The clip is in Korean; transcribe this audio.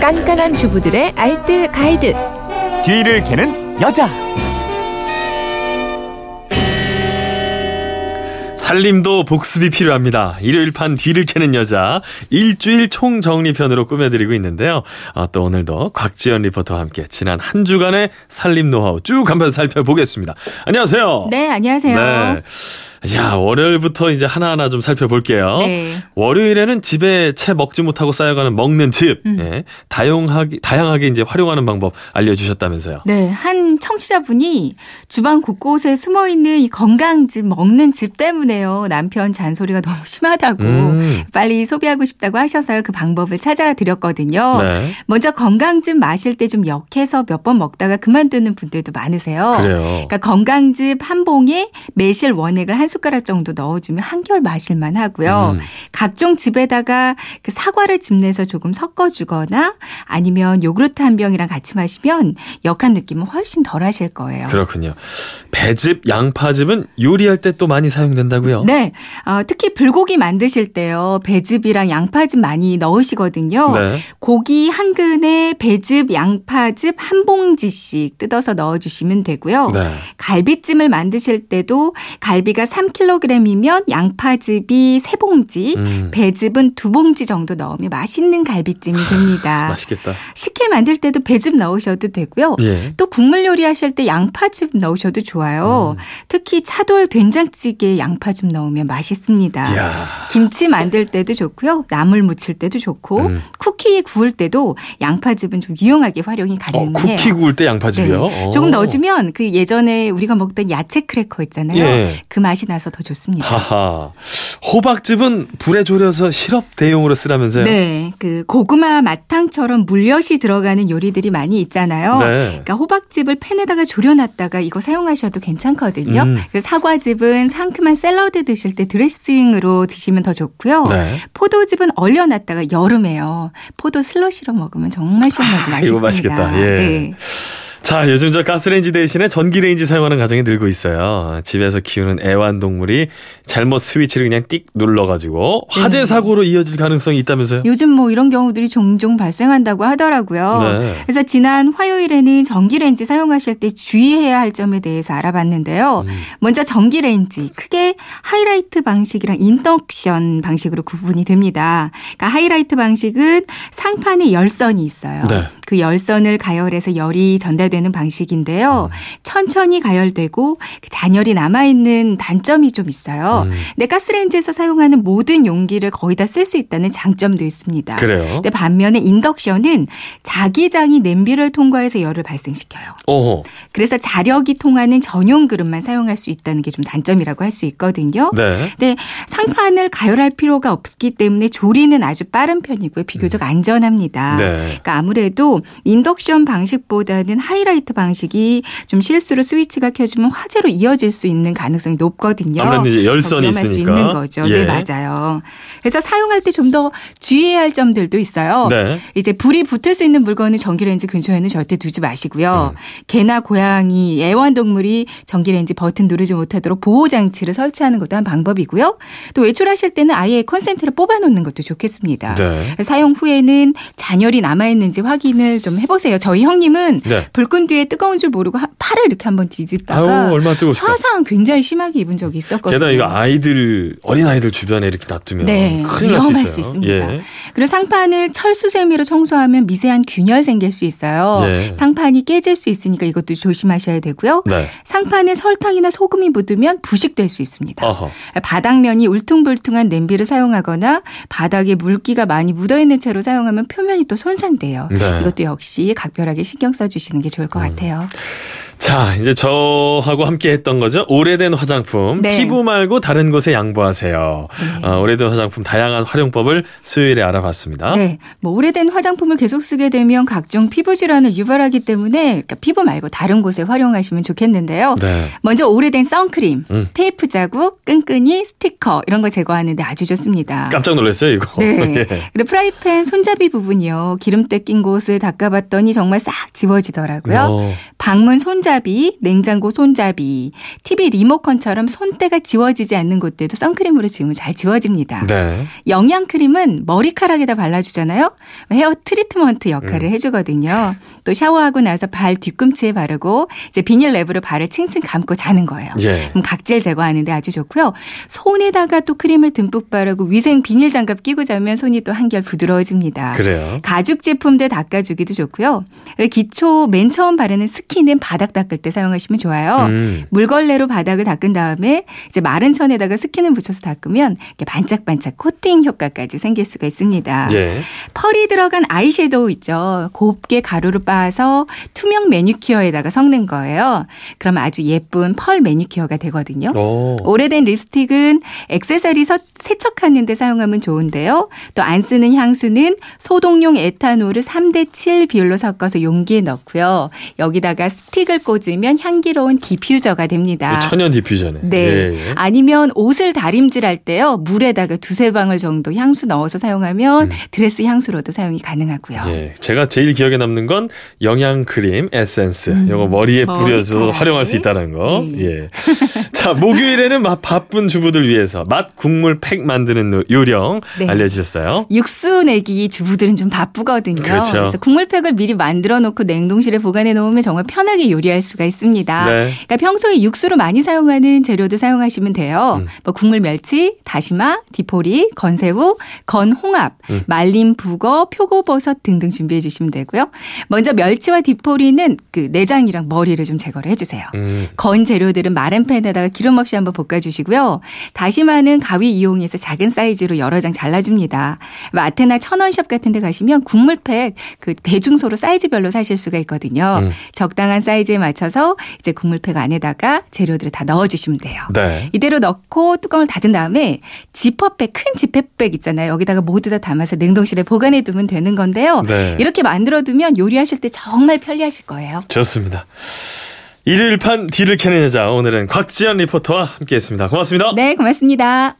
깐깐한 주부들의 알뜰 가이드. 뒤를 캐는 여자. 살림도 복습이 필요합니다. 일요일판 뒤를 캐는 여자 일주일 총정리편으로 꾸며드리고 있는데요. 아, 또 오늘도 곽지연 리포터와 함께 지난 한 주간의 살림 노하우 쭉 한번 살펴보겠습니다. 안녕하세요. 네, 안녕하세요. 네. 자, 월요일부터 이제 하나하나 좀 살펴볼게요. 네. 월요일에는 집에 채 먹지 못하고 쌓여가는 먹는 집, 음. 예, 다양하게, 다양하게 이제 활용하는 방법 알려주셨다면서요. 네, 한 청취자분이 주방 곳곳에 숨어 있는 이 건강즙 먹는 즙 때문에요. 남편 잔소리가 너무 심하다고 음. 빨리 소비하고 싶다고 하셔서 그 방법을 찾아드렸거든요. 네. 먼저 건강즙 마실 때 좀 역해서 몇 번 먹다가 그만두는 분들도 많으세요. 그래요. 그러니까 건강즙 한 봉에 매실 원액을 한 숟가락 정도 넣어주면 한결 마실만 하고요. 음. 각종 즙에다가 그 사과를 즙내서 조금 섞어주거나 아니면 요구르트 한 병이랑 같이 마시면 역한 느낌은 훨씬 덜 하실 거예요. 그렇군요. 배즙, 양파즙은 요리할 때 또 많이 사용된다고요? 네, 어, 특히 불고기 만드실 때요 배즙이랑 양파즙 많이 넣으시거든요. 네. 고기 한 근에 배즙, 양파즙 한 봉지씩 뜯어서 넣어주시면 되고요. 네. 갈비찜을 만드실 때도 갈비가 3kg이면 양파즙이 3봉지, 음. 배즙은 2봉지 정도 넣으면 맛있는 갈비찜이 됩니다. 맛있겠다. 식혜 만들 때도 배즙 넣으셔도 되고요. 예. 또 국물 요리하실 때 양파즙 넣으셔도 좋아요. 음. 특히 차돌 된장찌개에 양파즙 넣으면 맛있습니다. 이야. 김치 만들 때도 좋고요. 나물 무칠 때도 좋고 음. 쿠키 구울 때도 양파즙은 좀 유용하게 활용이 어, 가능해요. 쿠키 구울 때 양파즙이요? 네. 오. 조금 넣어주면 그 예전에 우리가 먹던 야채 크래커 있잖아요. 예. 그 맛이 나서 더 좋습니다. 하하. 호박즙은 불에 졸여서 시럽 대용으로 쓰라면서요? 네, 그 고구마 마탕처럼 물엿이 들어가는 요리들이 많이 있잖아요. 네. 그러니까 호박즙을 팬에다가 졸여놨다가 이거 사용하셔도 괜찮거든요. 음. 그리고 사과즙은 상큼한 샐러드 드실 때 드레싱으로 드시면 더 좋고요. 네. 포도즙은 얼려놨다가 여름에요. 포도 슬러시로 먹으면 정말 시원하고 아, 맛있습니다. 이거 맛있겠다. 예. 네. 자, 요즘 저 가스레인지 대신에 전기레인지 사용하는 가정이 늘고 있어요. 집에서 키우는 애완동물이 잘못 스위치를 그냥 띡 눌러가지고 화재 네. 사고로 이어질 가능성이 있다면서요? 요즘 뭐 이런 경우들이 종종 발생한다고 하더라고요. 네. 그래서 지난 화요일에는 전기레인지 사용하실 때 주의해야 할 점에 대해서 알아봤는데요. 음. 먼저 전기레인지 크게 하이라이트 방식이랑 인덕션 방식으로 구분이 됩니다. 그러니까 하이라이트 방식은 상판에 열선이 있어요. 네. 그 열선을 가열해서 열이 전달되는 방식인데요. 음. 천천히 가열되고 그 잔열이 남아 있는 단점이 좀 있어요. 음. 근데 가스레인지에서 사용하는 모든 용기를 거의 다 쓸 수 있다는 장점도 있습니다. 그래요? 근데 반면에 인덕션은 자기장이 냄비를 통과해서 열을 발생시켜요. 오호. 그래서 자력이 통하는 전용 그릇만 사용할 수 있다는 게 좀 단점이라고 할 수 있거든요. 네. 근데 상판을 가열할 필요가 없기 때문에 조리는 아주 빠른 편이고요. 비교적 안전합니다. 음. 네. 그러니까 아무래도 인덕션 방식보다는 하이라이트 방식이 좀 실수로 스위치가 켜지면 화재로 이어질 수 있는 가능성이 높거든요. 아무래도 이제 더 열선이 위험할 수 있으니까. 있는 거죠. 예. 네, 맞아요. 그래서 사용할 때 좀 더 주의해야 할 점들도 있어요. 네. 이제 불이 붙을 수 있는 물건은 전기레인지 근처에는 절대 두지 마시고요. 음. 개나 고양이, 애완동물이 전기레인지 버튼 누르지 못하도록 보호 장치를 설치하는 것도 한 방법이고요. 또 외출하실 때는 아예 컨센트를 뽑아놓는 것도 좋겠습니다. 네. 사용 후에는 잔열이 남아 있는지 확인을 좀 해보세요. 저희 형님은 네. 불 끈 뒤에 뜨거운 줄 모르고 하- 팔을 이렇게 한번 뒤집다가 아유, 얼마나 뜨거우실까. 화상 굉장히 심하게 입은 적이 있었거든요. 게다가 이거 아이들, 어린 아이들 주변에 이렇게 놔두면 네, 큰일 날수 위험할 있어요. 수 있습니다. 예. 그리고 상판을 철수 세미로 청소하면 미세한 균열 생길 수 있어요. 예. 상판이 깨질 수 있으니까 이것도 조심하셔야 되고요. 네. 상판에 설탕이나 소금이 묻으면 부식될 수 있습니다. 어허. 바닥면이 울퉁불퉁한 냄비를 사용하거나 바닥에 물기가 많이 묻어있는 채로 사용하면 표면이 또 손상돼요. 네. 음. 이것도 역시 각별하게 신경 써주시는 게 좋을 것 같아요. 자, 이제 저하고 함께 했던 거죠. 오래된 화장품. 네. 피부 말고 다른 곳에 양보하세요. 네. 어, 오래된 화장품 다양한 활용법을 수요일에 알아봤습니다. 네, 뭐 오래된 화장품을 계속 쓰게 되면 각종 피부 질환을 유발하기 때문에 그러니까 피부 말고 다른 곳에 활용하시면 좋겠는데요. 네. 먼저 오래된 선크림, 음. 테이프 자국, 끈끈이, 스티커 이런 거 제거하는데 아주 좋습니다. 깜짝 놀랐어요, 이거. 네. 예. 그리고 프라이팬 손잡이 부분이요. 기름때 낀 곳을 닦아봤더니 정말 싹 지워지더라고요. 어, 방문 손잡이 손잡이, 냉장고 손잡이, TV 리모컨처럼 손때가 지워지지 않는 곳들도 선크림으로 지우면 잘 지워집니다. 네. 영양크림은 머리카락에다 발라주잖아요. 헤어 트리트먼트 역할을 음. 해주거든요. 또 샤워하고 나서 발 뒤꿈치에 바르고 이제 비닐 랩으로 발을 층층 감고 자는 거예요. 예. 그럼 각질 제거하는데 아주 좋고요. 손에다가 또 크림을 듬뿍 바르고 위생 비닐 장갑 끼고 자면 손이 또 한결 부드러워집니다. 그래요. 가죽 제품들 닦아주기도 좋고요. 기초 맨 처음 바르는 스킨은 바닥 닦을 때 사용하시면 좋아요. 음. 물걸레로 바닥을 닦은 다음에 이제 마른 천에다가 스킨을 붙여서 닦으면 이렇게 반짝반짝 코팅 효과까지 생길 수가 있습니다. 예. 펄이 들어간 아이섀도우 있죠. 곱게 가루로 빻아서 투명 매니큐어에다가 섞는 거예요. 그럼 아주 예쁜 펄 매니큐어가 되거든요. 오. 오래된 립스틱은 액세서리 서- 세척하는 데 사용하면 좋은데요. 또 안 쓰는 향수는 소독용 에탄올을 3대 7 비율로 섞어서 용기에 넣고요. 여기다가 스틱을 꽂으면 향기로운 디퓨저가 됩니다. 천연 디퓨저네. 네. 예, 예. 아니면 옷을 다림질할 때요. 물에다가 두세 방울 정도 향수 넣어서 사용하면 음. 드레스 향수로도 사용이 가능하고요. 예, 제가 제일 기억에 남는 건 영양 크림 에센스. 음, 요거 머리에 뿌려서. 활용할 수 있다는 거. 네. 예. 자, 목요일에는 막 바쁜 주부들 위해서 맛 국물 팩 만드는 요령 네. 알려주셨어요. 육수 내기 주부들은 좀 바쁘거든요. 그렇죠. 래서 국물팩을 미리 만들어 놓고 냉동실에 보관해 놓으면 정말 편하게 요리할 수가 있습니다. 네. 그러니까 평소에 육수로 많이 사용하는 재료들 사용하시면 돼요. 음. 뭐 국물 멸치, 다시마, 디포리, 건새우, 건홍합, 음. 말린 북어, 표고버섯 등등 준비해 주시면 되고요. 먼저 멸치와 디포리는 그 내장이랑 머리를 좀 제거를 해주세요. 음. 건 재료들은 마른 팬에다가 기름 없이 한번 볶아주시고요. 다시마는 가위 이용해서 작은 사이즈로 여러 장 잘라줍니다. 마트나 천원샵 같은 데 가시면 국물팩 그 대중소로 사이즈별로 사실 수가 있거든요. 음. 적당한 사이즈에 맞춰서 이제 국물팩 안에다가 재료들을 다 넣어주시면 돼요. 네. 이대로 넣고 뚜껑을 닫은 다음에 지퍼백, 큰 지퍼백 있잖아요. 여기다가 모두 다 담아서 냉동실에 보관해 두면 되는 건데요. 네. 이렇게 만들어 두면 요리하실 때 정말 편리하실 거예요. 좋습니다. 일요일 판 뒤를 캐는 여자 오늘은 곽지연 리포터와 함께했습니다. 고맙습니다. 네, 고맙습니다.